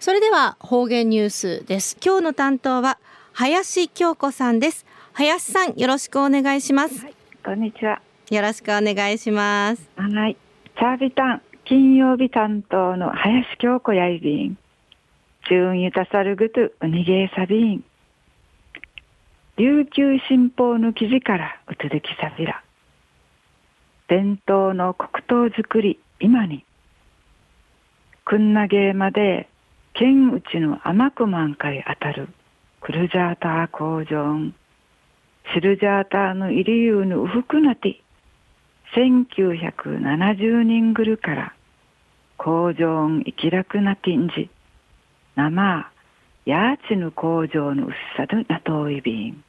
それでは方言ニュースです。今日の担当は林京子さんです。林さんよろしくお願いします、はい、こんにちは。よろしくお願いします。はいチャービタン金曜日担当の林京子やいびん。中ゆたさるぐとうにげさびん琉球新報の記事からうつづきさびら伝統の黒糖作り今に。くんなげまで県内の甘く満開当たる。クルジャーター工場。シルジャーターの入りゆうのうふくなて。1970人ぐるから。工場生きらくなてんじ。生やーちぬ工場のうっさどなといびん。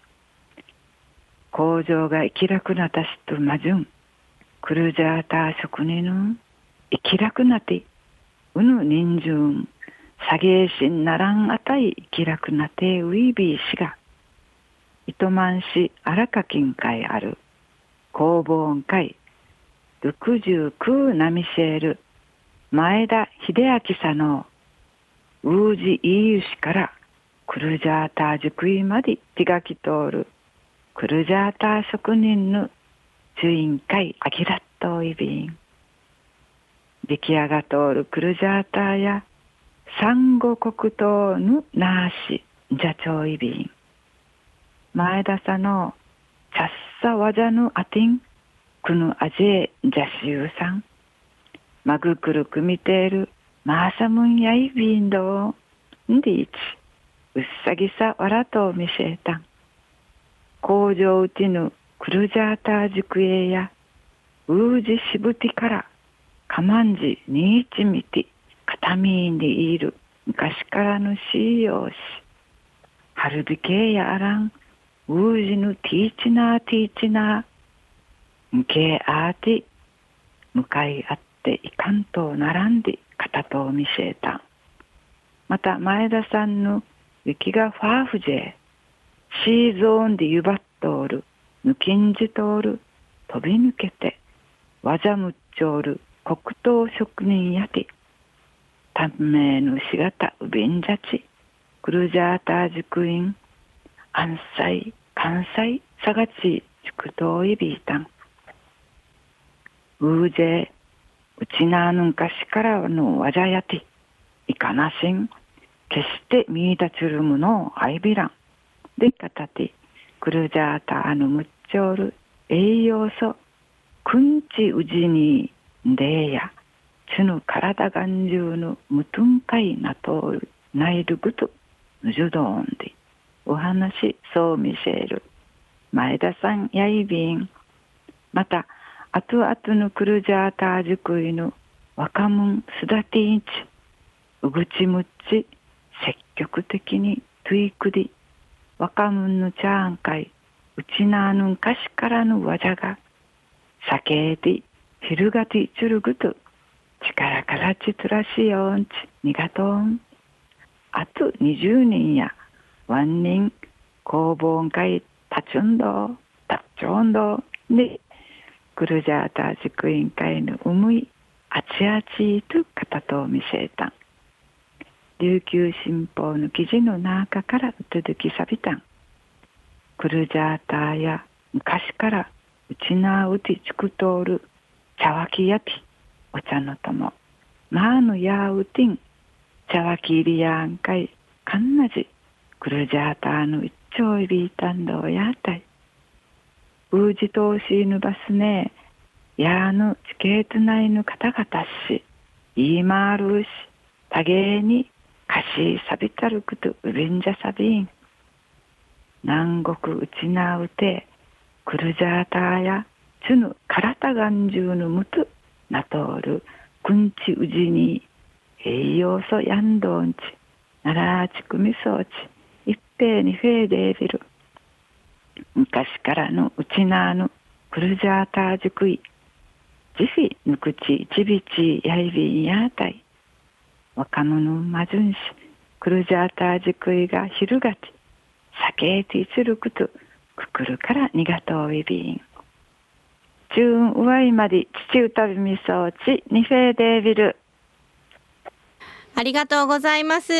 工場が生きらくなたしとまじゅん。クルジャーター職人の生きらくなて。うぬ人数下げしんならんあたい気楽なてウィービー氏が糸満市荒か近海ある工房会69ナミシェール前田秀明さのウージイーユ氏からクルジャーター塾院まで手書き通るクルジャーター職人の主員会アキラットイビン出来上が通るクルジャーターや産後黒糖ぬなーしゃちょいびん前田さのちゃっさわじゃぬあてんくぬあじえじゃしゅうさん。まぐくるくみてるまーさむんやいびんどんでいちうっさぎさわらとみせたん。工場うちぬクルジャーター塾へやううじしぶてからかまんじにいちみて。片身にいる昔からのしよし。春びけやあらん。ううじぬティーチナーティーチナー。むけあーて向かい合っていかんと並んで片とを見せえた。また前田さんの雪がファーフジェシーゾーンでゆばっとおる。抜きんじとおる。飛び抜けてわざむっちょおる黒糖職人やて。短命のしがたうびんじゃちクルジャーター塾院安西関西佐賀地宿東いびいたん。うーぜうちなぬんかしからのわじゃやていかなしん決して見いだちるむのをあいびらん。でかたてクルジャーターのむっちょる栄養素くんちうじにでや。ちぬ体がんじゅうぬむとんかいなとないるぐとぬじゅどんでお話そう見せる。前田さんやいびん。またあとあとのクルジャータージクイの若者すだていちうぐちむっち。積極的にトゥイクディ若者のチャーンかい。うちなぬんかしからぬわじゃが。酒でひるがてちゅるぐと力からちつらしよんちにがとんあと20人やワン人工房会たちゅんどたっちょんどでクルジャーター塾委員会のうむいあちあちと片と見せた。ん琉球新報の記事の中から続きさびた。んクルジャーターや昔からうちなうちちくとおる茶わき焼き。お茶の友。マーヌヤーウティン茶わきりやんかい。かんなじクルジャーターの一丁いびいたんどやたい。うーじとおしいぬばすねえやーぬ地形つないぬ方々しいいまるしたげにかしさびたるくとうびんじゃさびん。南国うちなうてクルジャーターやつぬからたがんじゅうぬむつなとおるくんちうじに栄養素やんどんちならちくみそうち一平にフェーデービル昔からのうちなぬクルジャータージクイジフィぬくちちびちやいびんやたい。若者まじゅんしクルジャータージクイがひるがち。酒ていつるくとくくるからにがとういびん。中上まり父歌びみそうちにフェーデービルありがとうございます。